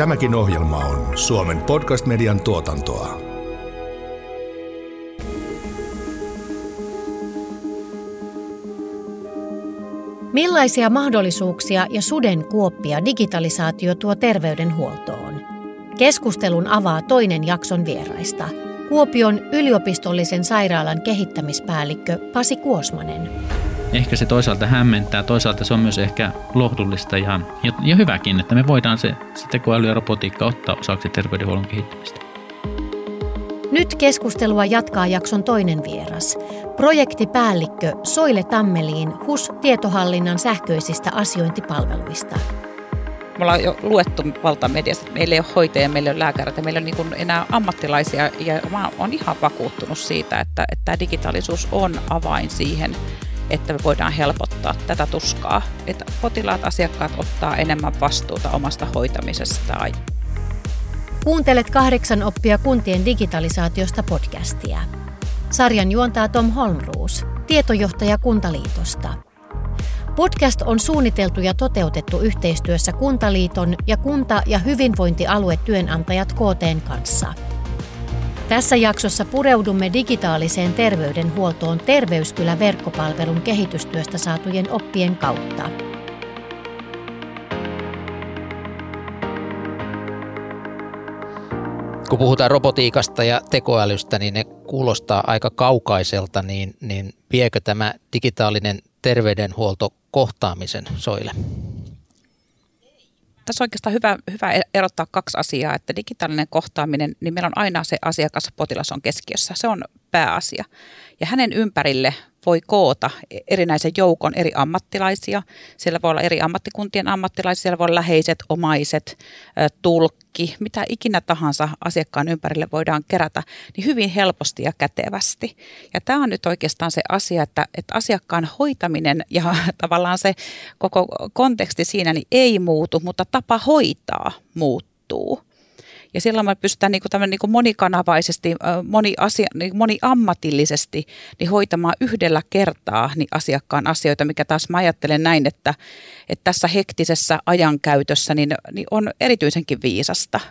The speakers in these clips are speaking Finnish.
Tämäkin ohjelma on Suomen podcast-median tuotantoa. Millaisia mahdollisuuksia ja suden kuoppia digitalisaatio tuo terveydenhuoltoon? Keskustelun avaa toinen jakson vieraista. Kuopion yliopistollisen sairaalan kehittämispäällikkö Pasi Kuosmanen. Ehkä se toisaalta hämmentää, toisaalta se on myös ehkä lohdullista ja, ja, ja hyväkin, että me voidaan se, se tekoäly ja robotiikka ottaa osaksi terveydenhuollon kehittämistä. Nyt keskustelua jatkaa jakson toinen vieras. Projektipäällikkö Soile Tammeliin HUS tietohallinnan sähköisistä asiointipalveluista. Me ollaan jo luettu valtamediasta, että meillä ei ole hoitajia, meillä ei ole lääkäreitä, meillä ei ole niin enää ammattilaisia ja mä oon ihan vakuuttunut siitä, että, että tämä digitaalisuus on avain siihen, että me voidaan helpottaa tätä tuskaa, että potilaat, asiakkaat ottaa enemmän vastuuta omasta hoitamisestaan. Kuuntelet kahdeksan oppia kuntien digitalisaatiosta podcastia. Sarjan juontaa Tom Holmruus, tietojohtaja Kuntaliitosta. Podcast on suunniteltu ja toteutettu yhteistyössä Kuntaliiton ja kunta- ja hyvinvointialuetyönantajat KTn kanssa. Tässä jaksossa pureudumme digitaaliseen terveydenhuoltoon Terveyskylä-verkkopalvelun kehitystyöstä saatujen oppien kautta. kun puhutaan robotiikasta ja tekoälystä, niin ne kuulostaa aika kaukaiselta, niin, niin viekö tämä digitaalinen terveydenhuolto kohtaamisen soille? Tässä on oikeastaan hyvä, hyvä erottaa kaksi asiaa, että digitaalinen kohtaaminen, niin meillä on aina se asiakas, potilas on keskiössä. Se on pääasia. Ja hänen ympärille voi koota erinäisen joukon eri ammattilaisia. Siellä voi olla eri ammattikuntien ammattilaisia, siellä voi olla läheiset, omaiset, tulkki, mitä ikinä tahansa asiakkaan ympärille voidaan kerätä, niin hyvin helposti ja kätevästi. Ja tämä on nyt oikeastaan se asia, että, että asiakkaan hoitaminen ja tavallaan se koko konteksti siinä niin ei muutu, mutta tapa hoitaa muuttuu. Ja silloin me pystytään niin kuin niin kuin monikanavaisesti, moni asia, niin moniammatillisesti niin hoitamaan yhdellä kertaa niin asiakkaan asioita, mikä taas mä ajattelen näin, että, että tässä hektisessä ajankäytössä niin, niin on erityisenkin viisasta –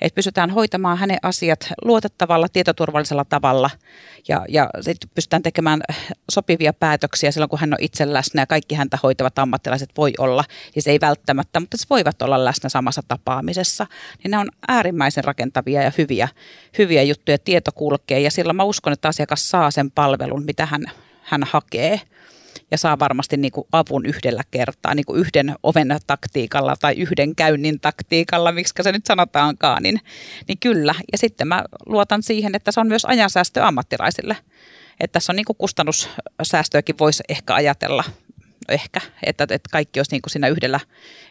että pystytään hoitamaan hänen asiat luotettavalla, tietoturvallisella tavalla ja, ja sitten pystytään tekemään sopivia päätöksiä silloin, kun hän on itse läsnä ja kaikki häntä hoitavat ammattilaiset voi olla, siis ei välttämättä, mutta se voivat olla läsnä samassa tapaamisessa. Niin ne on äärimmäisen rakentavia ja hyviä, hyviä juttuja, tieto kulkee. Ja silloin mä uskon, että asiakas saa sen palvelun, mitä hän, hän hakee ja saa varmasti niin kuin avun yhdellä kertaa, niin kuin yhden oven taktiikalla tai yhden käynnin taktiikalla, miksi se nyt sanotaankaan, niin, niin kyllä. Ja sitten mä luotan siihen, että se on myös ajansäästö ammattilaisille. Että tässä on niin kuin kustannussäästöäkin voisi ehkä ajatella ehkä, että, että kaikki olisi niin kuin siinä yhdellä,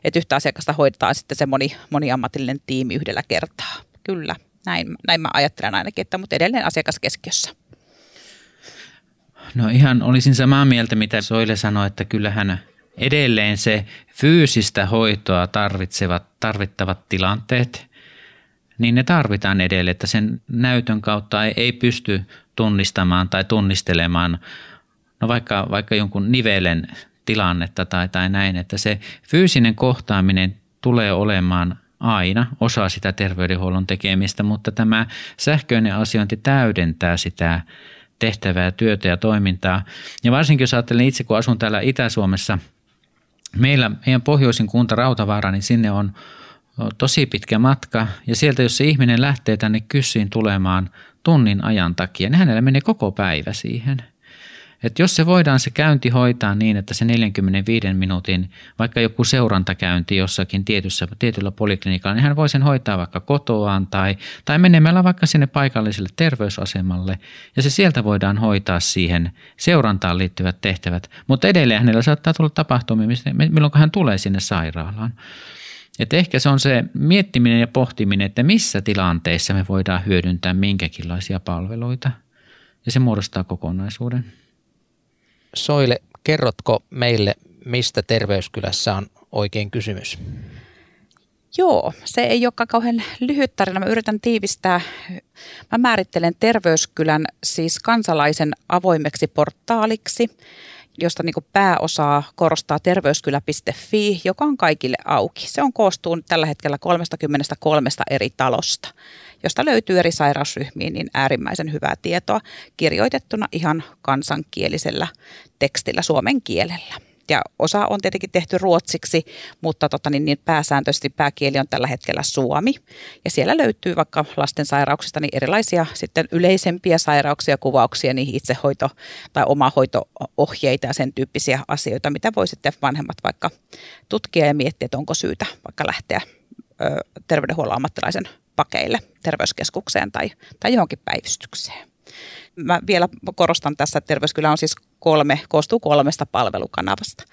että yhtä asiakasta hoidetaan sitten se moni, moniammatillinen tiimi yhdellä kertaa. Kyllä, näin, näin mä ajattelen ainakin, että mutta edelleen asiakas keskiössä. No ihan olisin samaa mieltä, mitä Soile sanoi, että kyllähän edelleen se fyysistä hoitoa tarvitsevat, tarvittavat tilanteet, niin ne tarvitaan edelleen, että sen näytön kautta ei, ei pysty tunnistamaan tai tunnistelemaan no vaikka, vaikka jonkun nivelen tilannetta tai, tai näin, että se fyysinen kohtaaminen tulee olemaan aina osa sitä terveydenhuollon tekemistä, mutta tämä sähköinen asiointi täydentää sitä tehtävää työtä ja toimintaa. Ja varsinkin jos ajattelen itse, kun asun täällä Itä-Suomessa, meillä meidän pohjoisin kunta Rautavaara, niin sinne on tosi pitkä matka ja sieltä jos se ihminen lähtee tänne kyssiin tulemaan tunnin ajan takia, niin hänellä menee koko päivä siihen – että jos se voidaan se käynti hoitaa niin, että se 45 minuutin, vaikka joku seurantakäynti jossakin tietyssä, tietyllä poliklinikalla, niin hän voi sen hoitaa vaikka kotoaan tai, tai menemällä vaikka sinne paikalliselle terveysasemalle ja se sieltä voidaan hoitaa siihen seurantaan liittyvät tehtävät. Mutta edelleen hänellä saattaa tulla tapahtumia, milloin hän tulee sinne sairaalaan. Että ehkä se on se miettiminen ja pohtiminen, että missä tilanteissa me voidaan hyödyntää minkäkinlaisia palveluita. Ja se muodostaa kokonaisuuden. Soile, kerrotko meille, mistä Terveyskylässä on oikein kysymys? Joo, se ei ole kauhean lyhyt tarina. Mä yritän tiivistää. Mä määrittelen Terveyskylän siis kansalaisen avoimeksi portaaliksi, josta niin pääosaa korostaa terveyskylä.fi, joka on kaikille auki. Se on koostuu tällä hetkellä 33 eri talosta, josta löytyy eri sairausryhmiin niin äärimmäisen hyvää tietoa kirjoitettuna ihan kansankielisellä tekstillä suomen kielellä ja osa on tietenkin tehty ruotsiksi, mutta tota, niin, niin pääsääntöisesti pääkieli on tällä hetkellä suomi. Ja siellä löytyy vaikka lasten sairauksista niin erilaisia sitten yleisempiä sairauksia, kuvauksia, niin itsehoito- tai omahoito-ohjeita ja sen tyyppisiä asioita, mitä voi sitten vanhemmat vaikka tutkia ja miettiä, että onko syytä vaikka lähteä ö, terveydenhuollon ammattilaisen pakeille terveyskeskukseen tai, tai johonkin päivystykseen. Mä vielä korostan tässä, että Terveyskylä on siis kolme, koostuu kolmesta palvelukanavasta.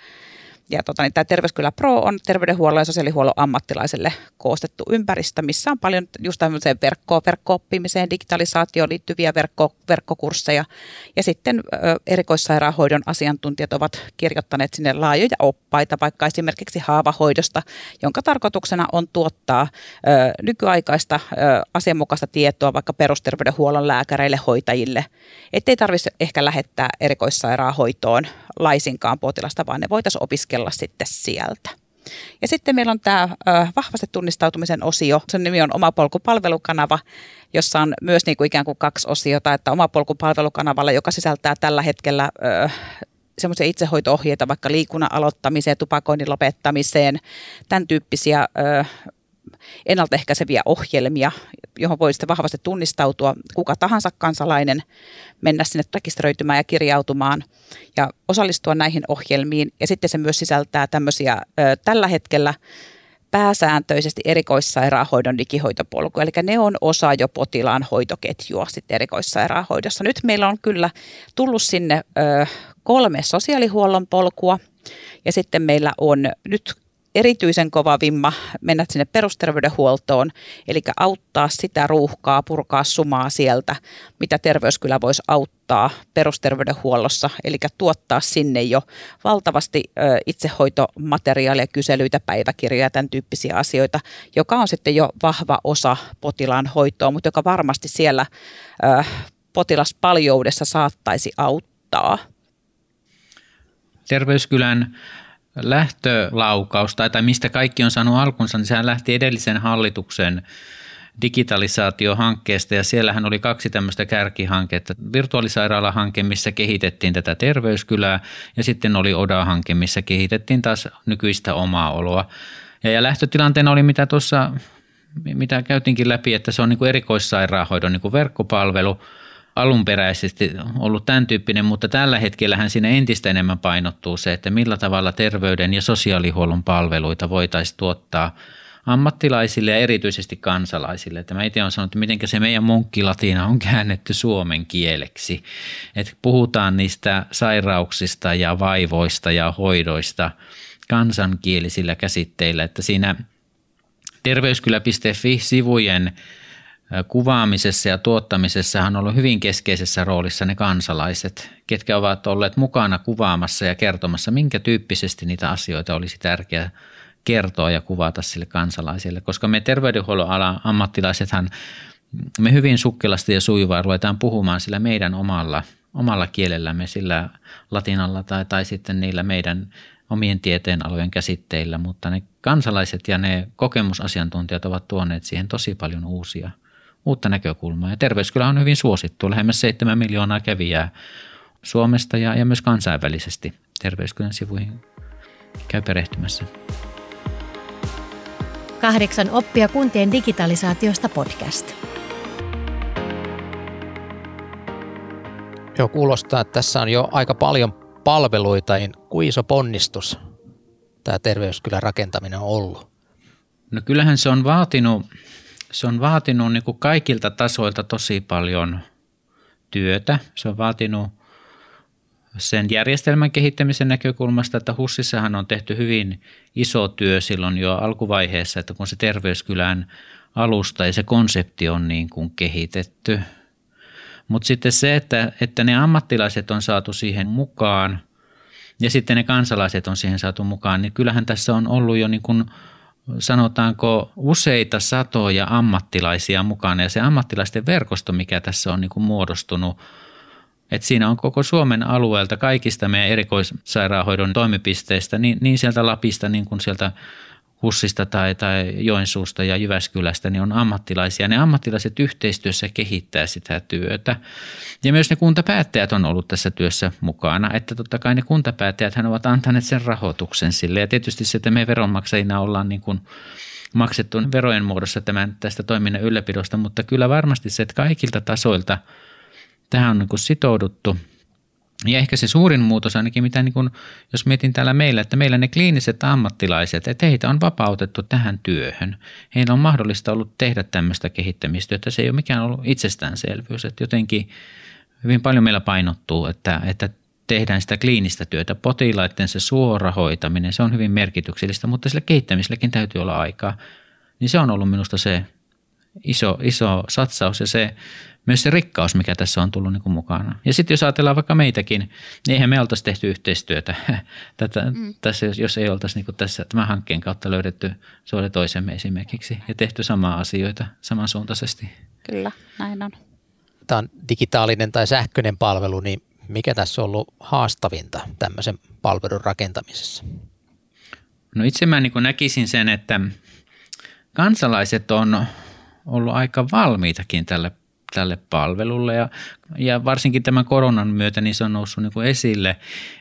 Ja tota, niin tämä Terveyskylä Pro on terveydenhuollon ja sosiaalihuollon ammattilaiselle koostettu ympäristö, missä on paljon just tämmöiseen verkkoon, verkko-oppimiseen, digitalisaatioon liittyviä verkko, verkkokursseja. Ja sitten ö, erikoissairaanhoidon asiantuntijat ovat kirjoittaneet sinne laajoja oppaita, vaikka esimerkiksi haavahoidosta, jonka tarkoituksena on tuottaa ö, nykyaikaista ö, asianmukaista tietoa vaikka perusterveydenhuollon lääkäreille, hoitajille, ettei tarvitse ehkä lähettää erikoissairaanhoitoon laisinkaan potilasta, vaan ne voitaisiin opiskella sitten sieltä. Ja sitten meillä on tämä vahvasti tunnistautumisen osio. Sen nimi on Oma polkupalvelukanava, jossa on myös niin kuin ikään kuin kaksi osiota, että Oma polkupalvelukanavalla, joka sisältää tällä hetkellä semmoisia itsehoito-ohjeita vaikka liikunnan aloittamiseen, tupakoinnin lopettamiseen, tämän tyyppisiä ennaltaehkäiseviä ohjelmia, johon voi sitten vahvasti tunnistautua kuka tahansa kansalainen, mennä sinne rekisteröitymään ja kirjautumaan ja osallistua näihin ohjelmiin. Ja sitten se myös sisältää tämmöisiä tällä hetkellä pääsääntöisesti erikoissairaanhoidon digihoitopolku, eli ne on osa jo potilaan hoitoketjua sitten erikoissairaanhoidossa. Nyt meillä on kyllä tullut sinne ö, kolme sosiaalihuollon polkua, ja sitten meillä on nyt erityisen kova vimma mennä sinne perusterveydenhuoltoon, eli auttaa sitä ruuhkaa, purkaa sumaa sieltä, mitä terveyskylä voisi auttaa perusterveydenhuollossa, eli tuottaa sinne jo valtavasti itsehoitomateriaalia, kyselyitä, päiväkirjoja, tämän tyyppisiä asioita, joka on sitten jo vahva osa potilaan hoitoa, mutta joka varmasti siellä potilaspaljoudessa saattaisi auttaa. Terveyskylän lähtölaukaus tai, tai mistä kaikki on saanut alkunsa, niin sehän lähti edellisen hallituksen digitalisaatiohankkeesta ja siellähän oli kaksi tämmöistä kärkihanketta. Virtuaalisairaalahanke, missä kehitettiin tätä terveyskylää ja sitten oli ODA-hanke, missä kehitettiin taas nykyistä omaa oloa. Ja, ja lähtötilanteena oli mitä tuossa, mitä käytinkin läpi, että se on niin kuin erikoissairaanhoidon niin kuin verkkopalvelu – alunperäisesti ollut tämän tyyppinen, mutta tällä hetkellähän siinä entistä enemmän painottuu se, että millä tavalla terveyden ja sosiaalihuollon palveluita voitaisiin tuottaa ammattilaisille ja erityisesti kansalaisille. Että mä itse olen sanonut, että miten se meidän munkkilatina on käännetty suomen kieleksi. Että puhutaan niistä sairauksista ja vaivoista ja hoidoista kansankielisillä käsitteillä, että siinä terveyskylä.fi-sivujen – kuvaamisessa ja tuottamisessa on ollut hyvin keskeisessä roolissa ne kansalaiset, ketkä ovat olleet mukana kuvaamassa ja kertomassa, minkä tyyppisesti niitä asioita olisi tärkeää kertoa ja kuvata sille kansalaisille. Koska me terveydenhuollon alan ammattilaisethan, me hyvin sukkelasti ja sujuvaa ruvetaan puhumaan sillä meidän omalla, omalla kielellämme, sillä latinalla tai, tai sitten niillä meidän omien tieteenalojen käsitteillä, mutta ne kansalaiset ja ne kokemusasiantuntijat ovat tuoneet siihen tosi paljon uusia – uutta näkökulmaa. Ja terveyskylä on hyvin suosittu, lähemmäs 7 miljoonaa kävijää Suomesta ja, ja myös kansainvälisesti terveyskylän sivuihin käy perehtymässä. Kahdeksan oppia kuntien digitalisaatiosta podcast. Joo, kuulostaa, että tässä on jo aika paljon palveluita, niin kuin iso ponnistus tämä terveyskylän rakentaminen on ollut? No kyllähän se on vaatinut se on vaatinut niin kuin kaikilta tasoilta tosi paljon työtä. Se on vaatinut sen järjestelmän kehittämisen näkökulmasta, että HUSissahan on tehty hyvin iso työ silloin jo alkuvaiheessa, että kun se terveyskylän alusta ja se konsepti on niin kuin kehitetty. Mutta sitten se, että, että ne ammattilaiset on saatu siihen mukaan ja sitten ne kansalaiset on siihen saatu mukaan, niin kyllähän tässä on ollut jo niin kuin – sanotaanko useita satoja ammattilaisia mukana ja se ammattilaisten verkosto, mikä tässä on niin kuin muodostunut että siinä on koko Suomen alueelta kaikista meidän erikoissairaanhoidon toimipisteistä, niin, niin sieltä Lapista niin kuin sieltä Hussista tai, tai Joensuusta ja Jyväskylästä, niin on ammattilaisia. Ne ammattilaiset yhteistyössä kehittää sitä työtä. Ja myös ne kuntapäättäjät on ollut tässä työssä mukana. Että totta kai ne kuntapäättäjät ovat antaneet sen rahoituksen sille. Ja tietysti se, että me veronmaksajina ollaan niin kuin maksettu verojen muodossa tämän, tästä toiminnan ylläpidosta, mutta kyllä varmasti se, että kaikilta tasoilta tähän on niin kuin sitouduttu – ja ehkä se suurin muutos ainakin, mitä niin kun, jos mietin täällä meillä, että meillä ne kliiniset ammattilaiset, että heitä on vapautettu tähän työhön. Heillä on mahdollista ollut tehdä tämmöistä kehittämistyötä. Se ei ole mikään ollut itsestäänselvyys, että jotenkin hyvin paljon meillä painottuu, että, että tehdään sitä kliinistä työtä. Potilaiden se suorahoitaminen, se on hyvin merkityksellistä, mutta sillä kehittämiselläkin täytyy olla aikaa. Niin se on ollut minusta se iso, iso satsaus ja se myös se rikkaus, mikä tässä on tullut niin kuin mukana. Ja sitten jos ajatellaan vaikka meitäkin, niin eihän me oltaisi tehty yhteistyötä Tätä, mm. tässä, jos ei oltaisi niin kuin tässä tämän hankkeen kautta löydetty suolle toisemme esimerkiksi ja tehty samaa asioita samansuuntaisesti. Kyllä, näin on. Tämä on digitaalinen tai sähköinen palvelu, niin mikä tässä on ollut haastavinta tämmöisen palvelun rakentamisessa? No itse mä niin näkisin sen, että kansalaiset on ollut aika valmiitakin tälle tälle palvelulle ja, ja varsinkin tämän koronan myötä niin se on noussut niin kuin esille.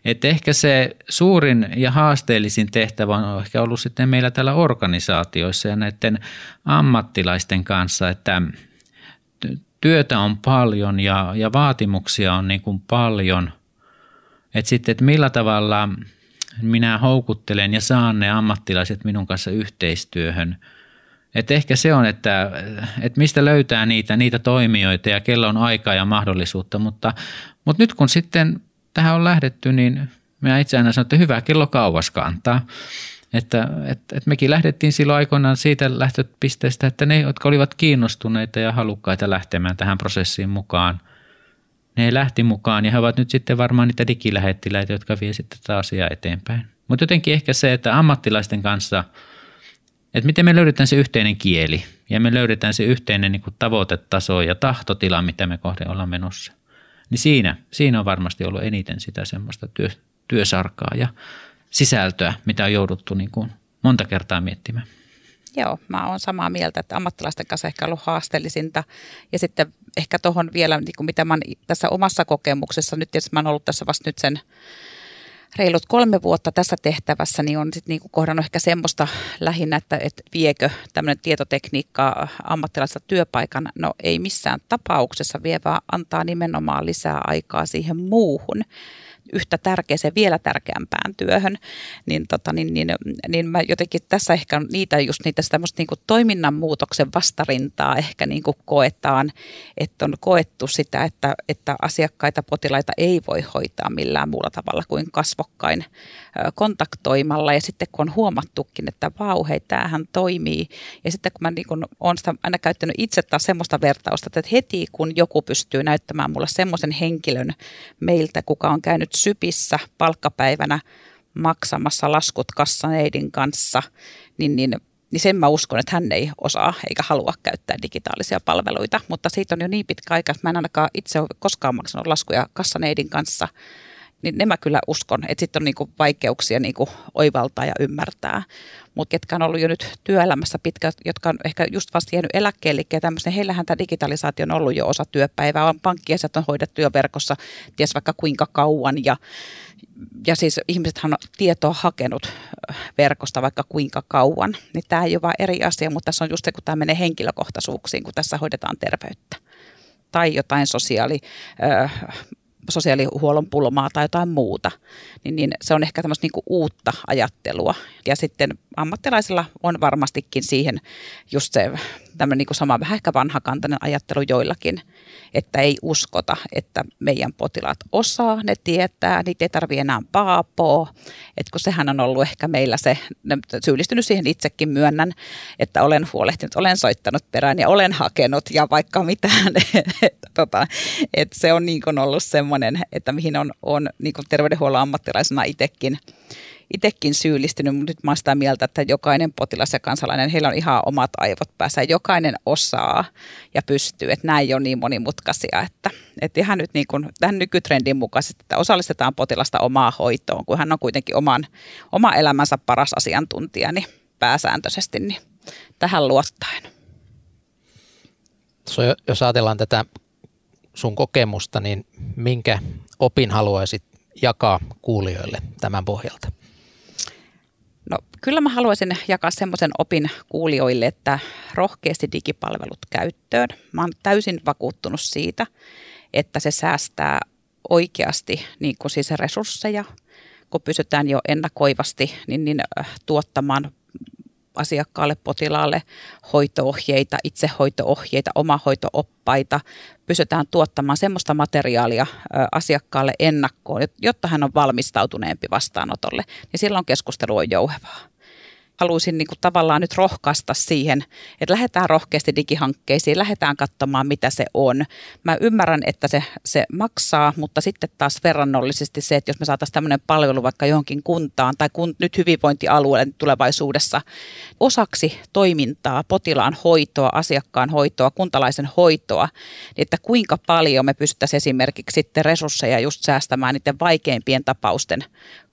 Että ehkä se suurin ja haasteellisin tehtävä on ehkä ollut sitten meillä täällä organisaatioissa ja näiden ammattilaisten kanssa, että työtä on paljon ja, ja vaatimuksia on niin kuin paljon. Että sitten, että millä tavalla minä houkuttelen ja saan ne ammattilaiset minun kanssa yhteistyöhön – et ehkä se on, että, että mistä löytää niitä, niitä toimijoita ja kello on aikaa ja mahdollisuutta, mutta, mutta nyt kun sitten tähän on lähdetty, niin minä itse aina sanon, että hyvä kello kauas kantaa. Että, että, että mekin lähdettiin silloin aikoinaan siitä lähtöpisteestä, että ne, jotka olivat kiinnostuneita ja halukkaita lähtemään tähän prosessiin mukaan, ne lähti mukaan ja he ovat nyt sitten varmaan niitä digilähettiläitä, jotka vie sitten tätä asiaa eteenpäin. Mutta jotenkin ehkä se, että ammattilaisten kanssa – että miten me löydetään se yhteinen kieli ja me löydetään se yhteinen niin kuin tavoitetaso ja tahtotila, mitä me kohde ollaan menossa. Niin siinä, siinä on varmasti ollut eniten sitä semmoista työ, työsarkaa ja sisältöä, mitä on jouduttu niin kuin monta kertaa miettimään. Joo, mä oon samaa mieltä, että ammattilaisten kanssa ehkä ollut haasteellisinta. Ja sitten ehkä tuohon vielä, niin kuin mitä mä tässä omassa kokemuksessa, nyt tietysti mä oon ollut tässä vasta nyt sen reilut kolme vuotta tässä tehtävässä, niin on sitten niinku kohdannut ehkä semmoista lähinnä, että, että viekö tämmöinen tietotekniikka ammattilaisesta työpaikan. No ei missään tapauksessa vie, vaan antaa nimenomaan lisää aikaa siihen muuhun yhtä tärkeäseen, vielä tärkeämpään työhön, niin, tota, niin, niin, niin mä jotenkin tässä ehkä niitä just niitä tämmöistä niin toiminnan muutoksen vastarintaa ehkä niin kuin koetaan, että on koettu sitä, että, että asiakkaita, potilaita ei voi hoitaa millään muulla tavalla kuin kasvokkain kontaktoimalla. Ja sitten kun on huomattukin, että vau, hei, tämähän toimii. Ja sitten kun mä niin kun olen sitä aina käyttänyt itse taas semmoista vertausta, että heti kun joku pystyy näyttämään mulle semmoisen henkilön meiltä, kuka on käynyt sypissä palkkapäivänä maksamassa laskut kassaneidin kanssa, niin, niin niin sen mä uskon, että hän ei osaa eikä halua käyttää digitaalisia palveluita. Mutta siitä on jo niin pitkä aika, että mä en ainakaan itse ole koskaan maksanut laskuja kassaneidin kanssa – niin ne mä kyllä uskon, että sitten on niinku vaikeuksia niinku oivaltaa ja ymmärtää. Mutta ketkä on ollut jo nyt työelämässä pitkä, jotka on ehkä just vasta jäänyt eläkkeelle ja tämmöisen, niin heillähän tämä digitalisaatio on ollut jo osa työpäivää, on pankkiasiat on hoidettu jo verkossa, ties vaikka kuinka kauan. Ja, ja siis ihmisethän on tietoa hakenut verkosta vaikka kuinka kauan, niin tämä ei ole vain eri asia, mutta tässä on just se, kun tämä menee henkilökohtaisuuksiin, kun tässä hoidetaan terveyttä. Tai jotain sosiaali, sosiaalihuollon pulmaa tai jotain muuta, niin, niin se on ehkä tämmöistä niin uutta ajattelua. Ja sitten ammattilaisilla on varmastikin siihen just se tämmöinen niin sama vähän ehkä vanhakantainen ajattelu joillakin, että ei uskota, että meidän potilaat osaa, ne tietää, niitä ei tarvitse enää paapoa. Että kun sehän on ollut ehkä meillä se, syyllistynyt siihen itsekin myönnän, että olen huolehtinut, olen soittanut perään ja olen hakenut ja vaikka mitään. että tota, että se on niin ollut semmoinen, että mihin on, on niin terveydenhuollon ammattilaisena itsekin itsekin syyllistynyt, mutta nyt mä sitä mieltä, että jokainen potilas ja kansalainen, heillä on ihan omat aivot päässä. Jokainen osaa ja pystyy, että näin ei ole niin monimutkaisia, että, että ihan nyt niin kuin tähän nykytrendin mukaisesti, että osallistetaan potilasta omaa hoitoon, kun hän on kuitenkin oman, oma elämänsä paras asiantuntija, niin pääsääntöisesti niin tähän luottaen. Jos ajatellaan tätä sun kokemusta, niin minkä opin haluaisit jakaa kuulijoille tämän pohjalta? No, kyllä mä haluaisin jakaa semmoisen opin kuulijoille, että rohkeasti digipalvelut käyttöön. Mä oon täysin vakuuttunut siitä, että se säästää oikeasti niin kuin siis resursseja, kun pysytään jo ennakoivasti niin, niin, äh, tuottamaan asiakkaalle, potilaalle hoitoohjeita, itsehoitoohjeita, omahoitooppaita. Pysytään tuottamaan semmoista materiaalia asiakkaalle ennakkoon, jotta hän on valmistautuneempi vastaanotolle, niin silloin keskustelu on jouhevaa haluaisin niin kuin tavallaan nyt rohkaista siihen, että lähdetään rohkeasti digihankkeisiin, lähdetään katsomaan, mitä se on. Mä ymmärrän, että se, se maksaa, mutta sitten taas verrannollisesti se, että jos me saataisiin tämmöinen palvelu vaikka johonkin kuntaan tai kun, nyt hyvinvointialueelle tulevaisuudessa osaksi toimintaa, potilaan hoitoa, asiakkaan hoitoa, kuntalaisen hoitoa, niin että kuinka paljon me pystyttäisiin esimerkiksi sitten resursseja just säästämään niiden vaikeimpien tapausten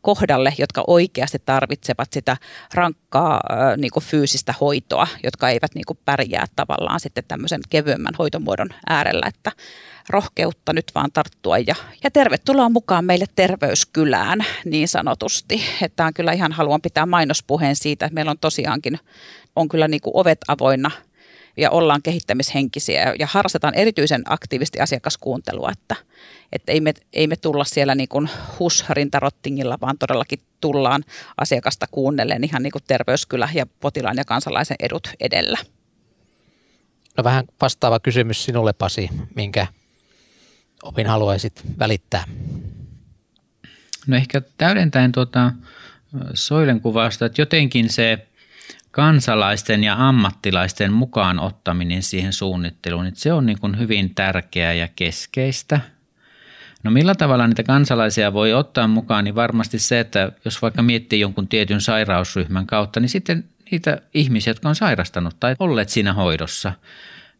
kohdalle, jotka oikeasti tarvitsevat sitä rankkaa niin kuin fyysistä hoitoa, jotka eivät niin kuin pärjää tavallaan sitten tämmöisen kevyemmän hoitomuodon äärellä, että rohkeutta nyt vaan tarttua ja, ja tervetuloa mukaan meille terveyskylään niin sanotusti. Että on kyllä ihan haluan pitää mainospuheen siitä, että meillä on tosiaankin on kyllä niin kuin ovet avoinna – ja ollaan kehittämishenkisiä ja harrastetaan erityisen aktiivisesti asiakaskuuntelua, että, että ei, me, ei me tulla siellä niin kuin hus-rintarottingilla, vaan todellakin tullaan asiakasta kuunnellen ihan niin kuin terveyskylä ja potilaan ja kansalaisen edut edellä. No vähän vastaava kysymys sinulle Pasi, minkä opin haluaisit välittää? No ehkä täydentäen tuota Soilen kuvausta, että jotenkin se kansalaisten ja ammattilaisten mukaan ottaminen siihen suunnitteluun, että se on niin kuin hyvin tärkeää ja keskeistä. No millä tavalla niitä kansalaisia voi ottaa mukaan, niin varmasti se, että jos vaikka miettii jonkun tietyn sairausryhmän kautta, niin sitten niitä ihmisiä, jotka on sairastanut tai olleet siinä hoidossa,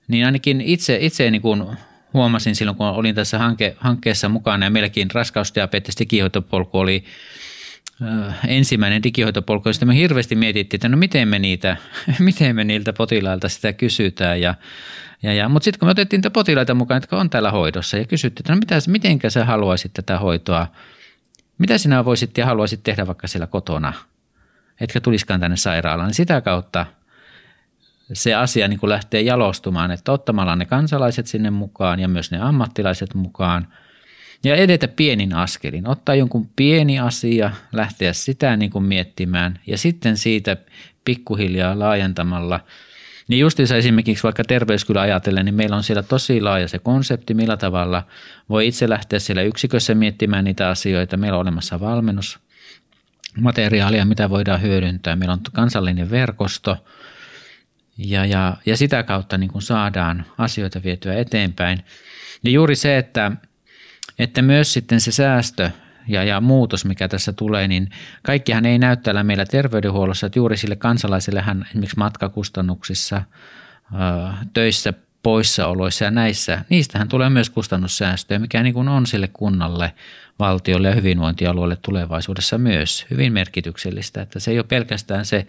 niin ainakin itse, itse niin kuin huomasin silloin, kun olin tässä hanke, hankkeessa mukana ja meilläkin raskausdiabetes digihoitopolku oli ensimmäinen digihoitopolku, josta me hirveästi mietittiin, että no miten me, niitä, miten me niiltä potilailta sitä kysytään. Ja, ja, ja, mutta sitten kun me otettiin niitä potilaita mukaan, jotka on täällä hoidossa ja kysyttiin, että no mitä, mitenkä sä haluaisit tätä hoitoa, mitä sinä voisit ja haluaisit tehdä vaikka siellä kotona, etkä tuliskaan tänne sairaalaan, niin sitä kautta se asia niin kuin lähtee jalostumaan, että ottamalla ne kansalaiset sinne mukaan ja myös ne ammattilaiset mukaan – ja edetä pienin askelin. Ottaa jonkun pieni asia, lähteä sitä niin kuin miettimään ja sitten siitä pikkuhiljaa laajentamalla. Niin justiinsa esimerkiksi vaikka terveyskylä ajatellen, niin meillä on siellä tosi laaja se konsepti, millä tavalla voi itse lähteä siellä yksikössä miettimään niitä asioita. Meillä on olemassa valmennus, materiaalia, mitä voidaan hyödyntää. Meillä on kansallinen verkosto ja, ja, ja sitä kautta niin kuin saadaan asioita vietyä eteenpäin. Ja juuri se, että että myös sitten se säästö ja, ja muutos, mikä tässä tulee, niin kaikkihan ei näy täällä meillä terveydenhuollossa, että juuri sille kansalaiselle hän esimerkiksi matkakustannuksissa, töissä, poissaoloissa ja näissä, niistähän tulee myös kustannussäästöjä, mikä niin kuin on sille kunnalle, valtiolle ja hyvinvointialueelle tulevaisuudessa myös hyvin merkityksellistä, että se ei ole pelkästään se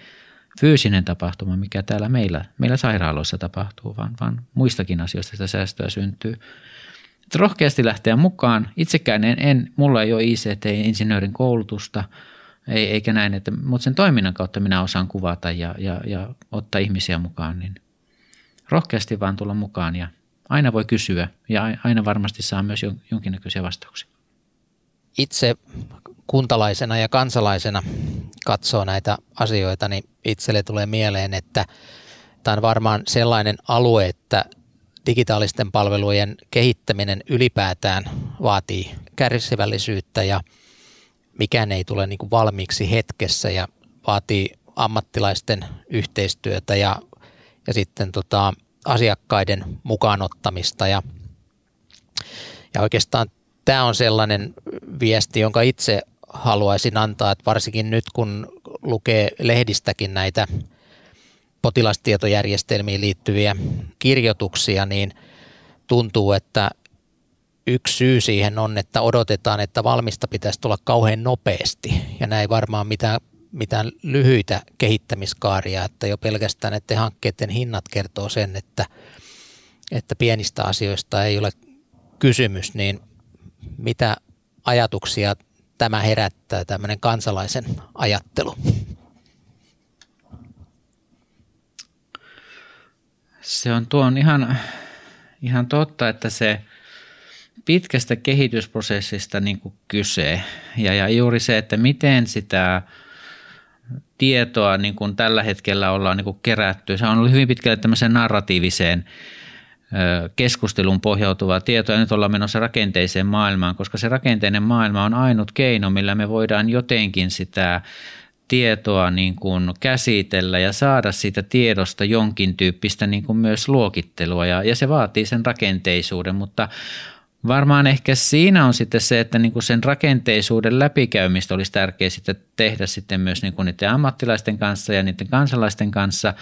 fyysinen tapahtuma, mikä täällä meillä, meillä sairaaloissa tapahtuu, vaan, vaan muistakin asioista sitä säästöä syntyy rohkeasti lähteä mukaan. Itsekään en, en mulla ei ole ICT-insinöörin koulutusta, ei, eikä näin, että, mutta sen toiminnan kautta minä osaan kuvata ja, ja, ja ottaa ihmisiä mukaan, niin rohkeasti vaan tulla mukaan ja aina voi kysyä ja aina varmasti saa myös jonkinnäköisiä vastauksia. Itse kuntalaisena ja kansalaisena katsoo näitä asioita, niin itselle tulee mieleen, että tämä on varmaan sellainen alue, että digitaalisten palvelujen kehittäminen ylipäätään vaatii kärsivällisyyttä ja mikään ei tule niin kuin valmiiksi hetkessä ja vaatii ammattilaisten yhteistyötä ja, ja sitten tota, asiakkaiden mukaanottamista ja, ja oikeastaan tämä on sellainen viesti, jonka itse haluaisin antaa, että varsinkin nyt kun lukee lehdistäkin näitä potilastietojärjestelmiin liittyviä kirjoituksia, niin tuntuu, että yksi syy siihen on, että odotetaan, että valmista pitäisi tulla kauhean nopeasti ja näin varmaan mitään, mitään lyhyitä kehittämiskaaria, että jo pelkästään näiden hankkeiden hinnat kertoo sen, että, että pienistä asioista ei ole kysymys, niin mitä ajatuksia tämä herättää, tämmöinen kansalaisen ajattelu? Se on tuon ihan, ihan totta, että se pitkästä kehitysprosessista niin kuin kyse. Ja, ja juuri se, että miten sitä tietoa niin kuin tällä hetkellä ollaan niin kuin kerätty. Se on ollut hyvin pitkälle tämmöiseen narratiiviseen keskustelun pohjautuvaa tietoa ja nyt ollaan menossa rakenteiseen maailmaan, koska se rakenteinen maailma on ainut keino, millä me voidaan jotenkin sitä tietoa niin kuin käsitellä ja saada siitä tiedosta jonkin tyyppistä niin kuin myös luokittelua ja, ja se vaatii sen rakenteisuuden, mutta Varmaan ehkä siinä on sitten se, että niin kuin sen rakenteisuuden läpikäymistä olisi tärkeää sitten tehdä sitten myös niin kuin niiden ammattilaisten kanssa ja niiden kansalaisten kanssa.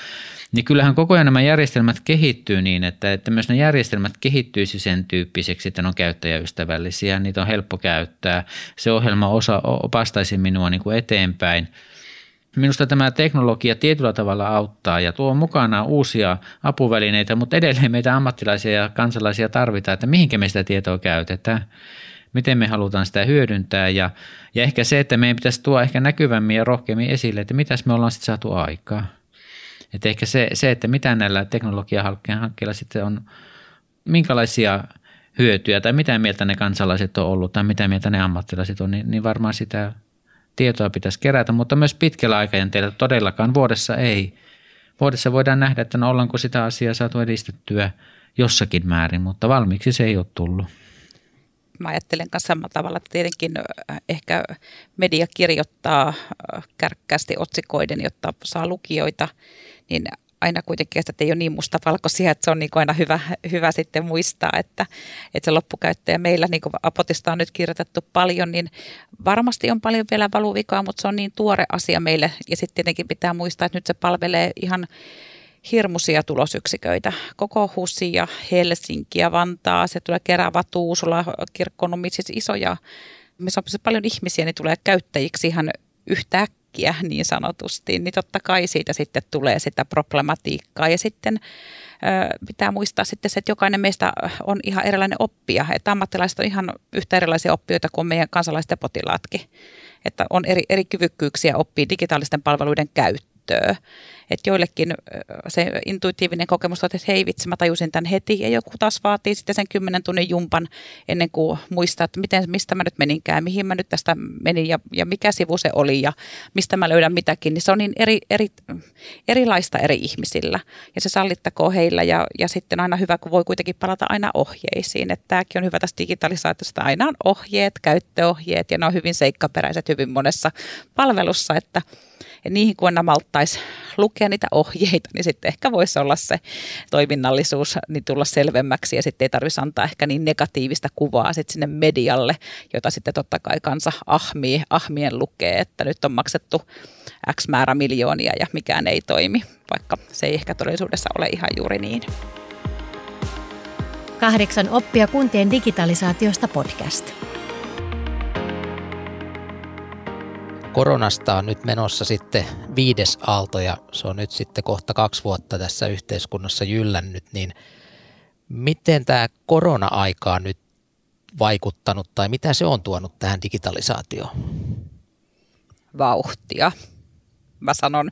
Niin kyllähän koko ajan nämä järjestelmät kehittyy niin, että, että myös ne järjestelmät kehittyisi sen tyyppiseksi, että ne on käyttäjäystävällisiä, niitä on helppo käyttää. Se ohjelma osa, opastaisi minua niin kuin eteenpäin – Minusta tämä teknologia tietyllä tavalla auttaa ja tuo mukana uusia apuvälineitä, mutta edelleen meitä ammattilaisia ja kansalaisia tarvitaan, että mihinkä me sitä tietoa käytetään, miten me halutaan sitä hyödyntää ja, ja ehkä se, että meidän pitäisi tuoda ehkä näkyvämmin ja rohkeammin esille, että mitäs me ollaan sitten saatu aikaa. Että ehkä se, se, että mitä näillä teknologiahankkeilla sitten on, minkälaisia hyötyjä tai mitä mieltä ne kansalaiset on ollut tai mitä mieltä ne ammattilaiset on, niin, niin varmaan sitä tietoa pitäisi kerätä, mutta myös pitkällä aikajänteellä todellakaan vuodessa ei. Vuodessa voidaan nähdä, että no ollaanko sitä asiaa saatu edistettyä jossakin määrin, mutta valmiiksi se ei ole tullut. Mä ajattelen myös samalla tavalla, että tietenkin ehkä media kirjoittaa kärkkäästi otsikoiden, jotta saa lukijoita, niin aina kuitenkin, että ei ole niin mustavalkoisia, että se on niin aina hyvä, hyvä sitten muistaa, että, että se loppukäyttäjä meillä, niin kuin Apotista on nyt kirjoitettu paljon, niin varmasti on paljon vielä valuvikaa, mutta se on niin tuore asia meille. Ja sitten tietenkin pitää muistaa, että nyt se palvelee ihan hirmuisia tulosyksiköitä. Koko Husi ja Helsinki ja Vantaa, se tulee Kerava, Tuusula, Kirkkonummi, siis isoja, missä on paljon ihmisiä, niin tulee käyttäjiksi ihan yhtäkkiä äkkiä niin sanotusti, niin totta kai siitä sitten tulee sitä problematiikkaa. Ja sitten pitää muistaa sitten se, että jokainen meistä on ihan erilainen oppija. Että ammattilaiset on ihan yhtä erilaisia oppijoita kuin meidän kansalaiset ja potilaatkin. Että on eri, eri kyvykkyyksiä oppia digitaalisten palveluiden käyttöä. Että joillekin se intuitiivinen kokemus on, että hei vitsi, mä tajusin tämän heti. Ja joku taas vaatii sitten sen kymmenen tunnin jumpan ennen kuin muistaa, että miten, mistä mä nyt meninkään, mihin mä nyt tästä menin ja, ja mikä sivu se oli ja mistä mä löydän mitäkin. Niin se on niin eri, eri, erilaista eri ihmisillä. Ja se sallittakoon heillä ja, ja sitten aina hyvä, kun voi kuitenkin palata aina ohjeisiin. Että tämäkin on hyvä tästä digitalisaatiosta. Aina on ohjeet, käyttöohjeet ja ne on hyvin seikkaperäiset hyvin monessa palvelussa, että – ja niihin kun aina malttaisi lukea niitä ohjeita, niin sitten ehkä voisi olla se toiminnallisuus niin tulla selvemmäksi ja sitten ei tarvitsisi antaa ehkä niin negatiivista kuvaa sitten sinne medialle, jota sitten totta kai kansa ahmii, ahmien lukee, että nyt on maksettu X määrä miljoonia ja mikään ei toimi, vaikka se ei ehkä todellisuudessa ole ihan juuri niin. Kahdeksan oppia kuntien digitalisaatiosta podcast. Koronasta on nyt menossa sitten viides aalto ja se on nyt sitten kohta kaksi vuotta tässä yhteiskunnassa jyllännyt, niin miten tämä korona-aika on nyt vaikuttanut tai mitä se on tuonut tähän digitalisaatioon? Vauhtia. Mä sanon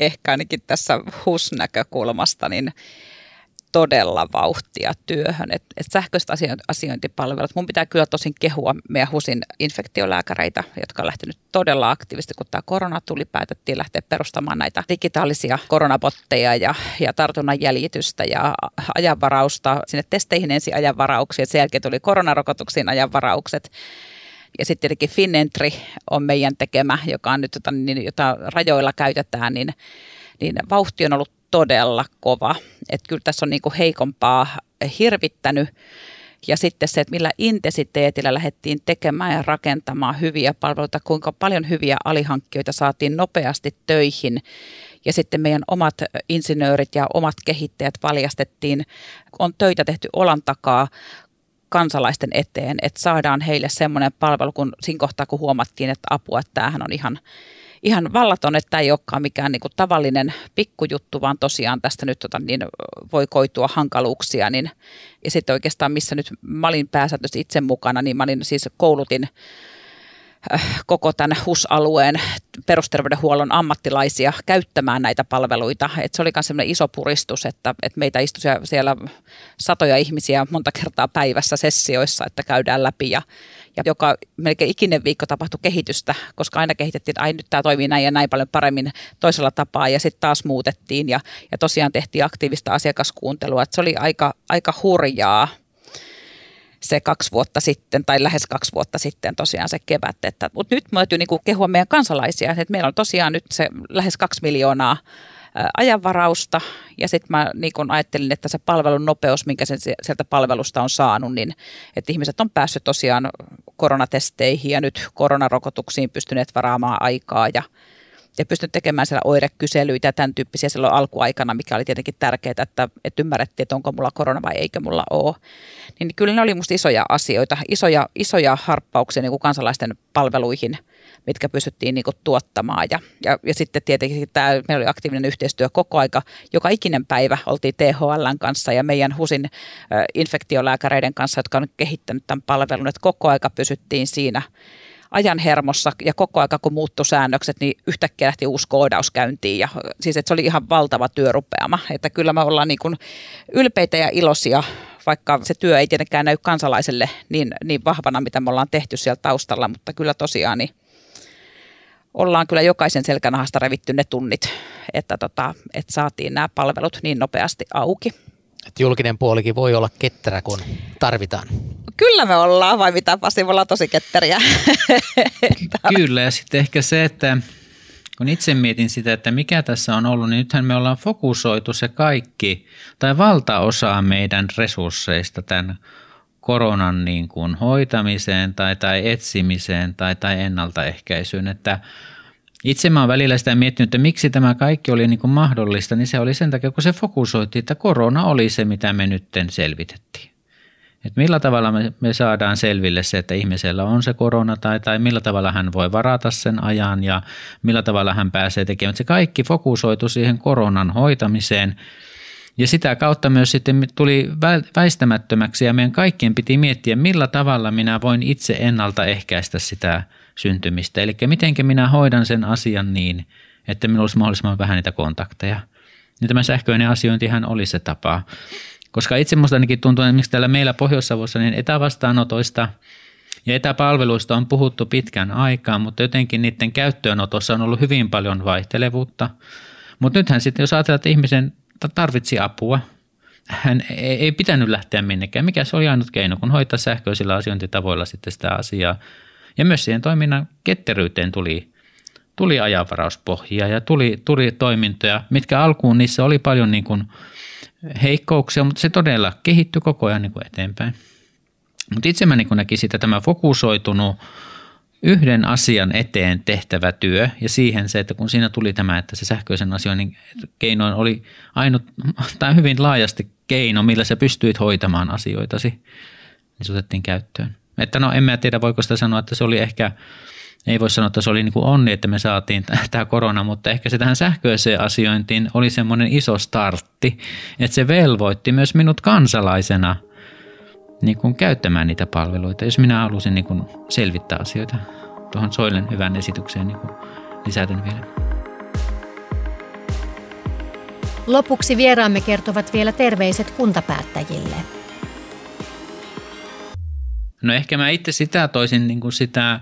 ehkä ainakin tässä HUS-näkökulmasta, niin todella vauhtia työhön. Et, et sähköiset asiointipalvelut, mun pitää kyllä tosin kehua meidän HUSin infektiolääkäreitä, jotka on lähtenyt todella aktiivisesti, kun tämä korona tuli, päätettiin lähteä perustamaan näitä digitaalisia koronabotteja ja, ja tartunnan jäljitystä ja ajanvarausta. Sinne testeihin ensin ajanvarauksia, sen jälkeen tuli koronarokotuksiin ajanvaraukset. Ja sitten tietenkin Finentry on meidän tekemä, joka on nyt, jota, niin, jota rajoilla käytetään, niin, niin vauhti on ollut todella kova. Että kyllä tässä on niin kuin heikompaa hirvittänyt Ja sitten se, että millä intensiteetillä lähdettiin tekemään ja rakentamaan hyviä palveluita, kuinka paljon hyviä alihankkijoita saatiin nopeasti töihin. Ja sitten meidän omat insinöörit ja omat kehittäjät valjastettiin, on töitä tehty olan takaa kansalaisten eteen, että saadaan heille semmoinen palvelu, kun siinä kohtaa kun huomattiin, että apua, että tämähän on ihan, ihan vallaton, että tämä ei olekaan mikään niin kuin tavallinen pikkujuttu, vaan tosiaan tästä nyt tota, niin voi koitua hankaluuksia. Niin, ja sitten oikeastaan, missä nyt mä olin pääsääntöisesti itse mukana, niin mä olin siis koulutin Äh, koko tämän HUS-alueen perusterveydenhuollon ammattilaisia käyttämään näitä palveluita. Et se oli myös sellainen iso puristus, että, että meitä istui siellä satoja ihmisiä monta kertaa päivässä sessioissa, että käydään läpi ja, ja joka melkein ikinen viikko tapahtui kehitystä, koska aina kehitettiin, että ai nyt tämä toimii näin ja näin paljon paremmin toisella tapaa ja sitten taas muutettiin ja, ja tosiaan tehtiin aktiivista asiakaskuuntelua. Et se oli aika, aika hurjaa se kaksi vuotta sitten, tai lähes kaksi vuotta sitten tosiaan se kevät. Että, mutta nyt täytyy niin kuin kehua meidän kansalaisia, että meillä on tosiaan nyt se lähes kaksi miljoonaa ajanvarausta ja sitten mä niin kun ajattelin, että se palvelun nopeus, minkä sen sieltä palvelusta on saanut, niin että ihmiset on päässyt tosiaan koronatesteihin ja nyt koronarokotuksiin pystyneet varaamaan aikaa ja ja pystyn tekemään siellä oirekyselyitä ja tämän tyyppisiä silloin alkuaikana, mikä oli tietenkin tärkeää, että, että ymmärrettiin, että onko mulla korona vai eikö mulla ole. Niin kyllä ne oli musta isoja asioita, isoja, isoja harppauksia niin kuin kansalaisten palveluihin, mitkä pystyttiin niin kuin tuottamaan. Ja, ja, ja sitten tietenkin tämä, meillä oli aktiivinen yhteistyö koko aika, joka ikinen päivä oltiin THLn kanssa ja meidän HUSin äh, infektiolääkäreiden kanssa, jotka on kehittänyt tämän palvelun, että koko aika pysyttiin siinä – ajan hermossa ja koko aika kun muuttui säännökset, niin yhtäkkiä lähti uusi koodaus käyntiin. Ja, siis että se oli ihan valtava työrupeama. Että kyllä me ollaan niin kuin ylpeitä ja iloisia, vaikka se työ ei tietenkään näy kansalaiselle niin, niin vahvana, mitä me ollaan tehty siellä taustalla, mutta kyllä tosiaan niin ollaan kyllä jokaisen selkänahasta revitty ne tunnit, että, tota, että saatiin nämä palvelut niin nopeasti auki. Et julkinen puolikin voi olla ketterä, kun tarvitaan. Kyllä me ollaan, vai mitä Pasi, me ollaan tosi ketteriä. Kyllä, ja sitten ehkä se, että kun itse mietin sitä, että mikä tässä on ollut, niin nythän me ollaan fokusoitu se kaikki, tai valtaosa meidän resursseista tämän koronan niin kuin hoitamiseen tai, tai etsimiseen tai, tai ennaltaehkäisyyn, että itse mä oon välillä sitä miettinyt, että miksi tämä kaikki oli niin kuin mahdollista, niin se oli sen takia, kun se fokusoitiin, että korona oli se, mitä me nytten selvitettiin. Että millä tavalla me, me saadaan selville se, että ihmisellä on se korona tai, tai millä tavalla hän voi varata sen ajan ja millä tavalla hän pääsee tekemään. Se kaikki fokusoitu siihen koronan hoitamiseen ja sitä kautta myös sitten tuli väistämättömäksi ja meidän kaikkien piti miettiä, millä tavalla minä voin itse ennaltaehkäistä sitä syntymistä. Eli miten minä hoidan sen asian niin, että minulla olisi mahdollisimman vähän niitä kontakteja. Niin tämä sähköinen asiointihan oli se tapa. Koska itse minusta ainakin tuntuu, että täällä meillä Pohjois-Savossa niin etävastaanotoista ja etäpalveluista on puhuttu pitkän aikaa, mutta jotenkin niiden käyttöönotossa on ollut hyvin paljon vaihtelevuutta. Mutta nythän sitten, jos ajatellaan, että ihmisen tarvitsi apua, hän ei pitänyt lähteä minnekään. Mikä se oli ainut keino, kun hoitaa sähköisillä asiointitavoilla sitten sitä asiaa. Ja myös siihen toiminnan ketteryyteen tuli, tuli ajanvarauspohjia ja tuli, tuli toimintoja, mitkä alkuun niissä oli paljon niin kuin – heikkouksia, mutta se todella kehittyi koko ajan niin kuin eteenpäin. Mutta itse mä niin näkisin, että tämä fokusoitunut yhden asian eteen tehtävä työ ja siihen se, että kun siinä tuli tämä, että se sähköisen asioinnin keinoin oli ainut tai hyvin laajasti keino, millä sä pystyit hoitamaan asioitasi, niin se otettiin käyttöön. Että no en mä tiedä, voiko sitä sanoa, että se oli ehkä ei voi sanoa, että se oli niin kuin onni, että me saatiin tämä korona, mutta ehkä se tähän sähköiseen asiointiin oli semmoinen iso startti, että se velvoitti myös minut kansalaisena niin kuin käyttämään niitä palveluita, jos minä halusin niin kuin selvittää asioita. Tuohon Soilen hyvän esitykseen niin kuin lisäten vielä. Lopuksi vieraamme kertovat vielä terveiset kuntapäättäjille. No ehkä mä itse sitä toisin niin kuin sitä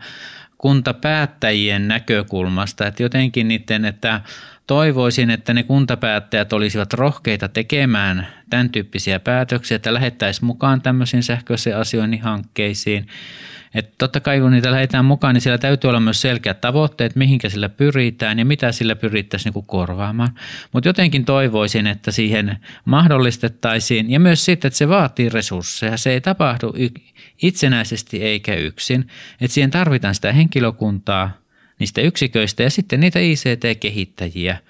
kuntapäättäjien näkökulmasta, että jotenkin niiden, että toivoisin, että ne kuntapäättäjät olisivat rohkeita tekemään tämän tyyppisiä päätöksiä, että lähettäisiin mukaan tämmöisiin sähköisiin asioinnin hankkeisiin. Että totta kai kun niitä lähdetään mukaan, niin siellä täytyy olla myös selkeät tavoitteet, mihinkä sillä pyritään ja mitä sillä pyrittäisiin niin korvaamaan. Mutta jotenkin toivoisin, että siihen mahdollistettaisiin ja myös sitten, että se vaatii resursseja. Se ei tapahdu itsenäisesti eikä yksin. Että siihen tarvitaan sitä henkilökuntaa niistä yksiköistä ja sitten niitä ICT-kehittäjiä –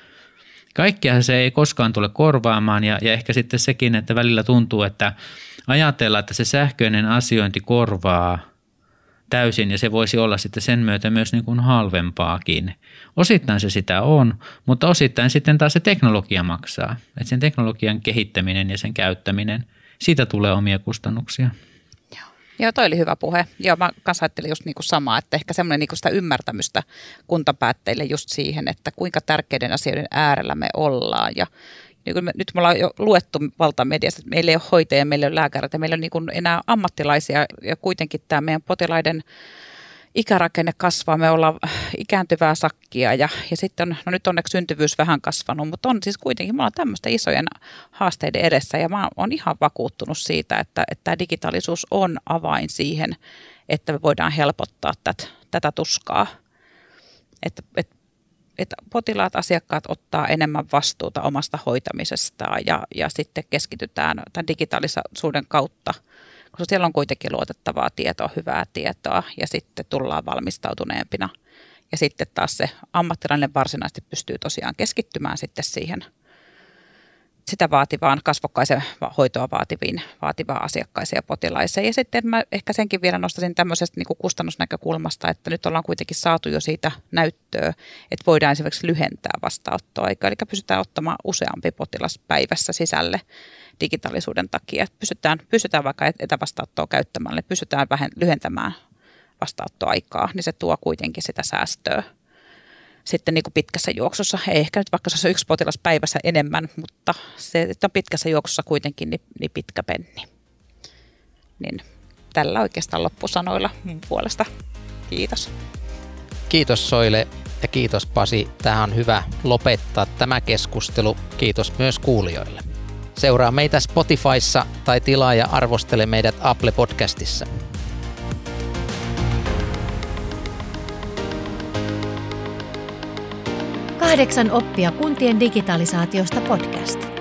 Kaikkea se ei koskaan tule korvaamaan ja, ja ehkä sitten sekin, että välillä tuntuu, että ajatellaan, että se sähköinen asiointi korvaa täysin ja se voisi olla sitten sen myötä myös niin kuin halvempaakin. Osittain se sitä on, mutta osittain sitten taas se teknologia maksaa. Että sen teknologian kehittäminen ja sen käyttäminen, siitä tulee omia kustannuksia. Joo, toi oli hyvä puhe. Joo, mä kanssa ajattelin just niinku samaa, että ehkä semmoinen niinku sitä ymmärtämystä kuntapäätteille just siihen, että kuinka tärkeiden asioiden äärellä me ollaan. Ja niin me, nyt me ollaan jo luettu valtamediasta, että meillä ei ole hoitajia, meillä ei ole lääkäreitä, meillä ei ole niin enää ammattilaisia ja kuitenkin tämä meidän potilaiden ikärakenne kasvaa, me ollaan ikääntyvää sakkia ja, ja sitten on, no nyt onneksi syntyvyys vähän kasvanut, mutta on siis kuitenkin, me ollaan tämmöisten isojen haasteiden edessä ja mä oon ihan vakuuttunut siitä, että, että tämä digitaalisuus on avain siihen, että me voidaan helpottaa tätä, tätä tuskaa. Että, että, että potilaat, asiakkaat ottaa enemmän vastuuta omasta hoitamisestaan ja, ja sitten keskitytään tämän digitaalisuuden kautta – koska siellä on kuitenkin luotettavaa tietoa, hyvää tietoa ja sitten tullaan valmistautuneempina. Ja sitten taas se ammattilainen varsinaisesti pystyy tosiaan keskittymään sitten siihen sitä vaativaan, kasvokkaisen hoitoa vaativiin, vaativaan asiakkaiseen ja potilaiseen. Ja sitten mä ehkä senkin vielä nostaisin tämmöisestä niin kuin kustannusnäkökulmasta, että nyt ollaan kuitenkin saatu jo siitä näyttöä, että voidaan esimerkiksi lyhentää vastaanottoaikaa, eli pystytään ottamaan useampi potilas päivässä sisälle digitaalisuuden takia. Että pystytään, pystytään vaikka etävastaanottoa käyttämällä, pystytään vähän lyhentämään vastaanottoaikaa, niin se tuo kuitenkin sitä säästöä sitten niin kuin pitkässä juoksussa. Ei ehkä nyt vaikka se on yksi potilas päivässä enemmän, mutta se on pitkässä juoksussa kuitenkin niin, niin pitkä penni. Niin tällä oikeastaan loppusanoilla mun puolesta. Kiitos. Kiitos Soile ja kiitos Pasi. Tähän on hyvä lopettaa tämä keskustelu. Kiitos myös kuulijoille. Seuraa meitä Spotifyssa tai tilaa ja arvostele meidät Apple Podcastissa. Kahdeksan oppia kuntien digitalisaatiosta podcast.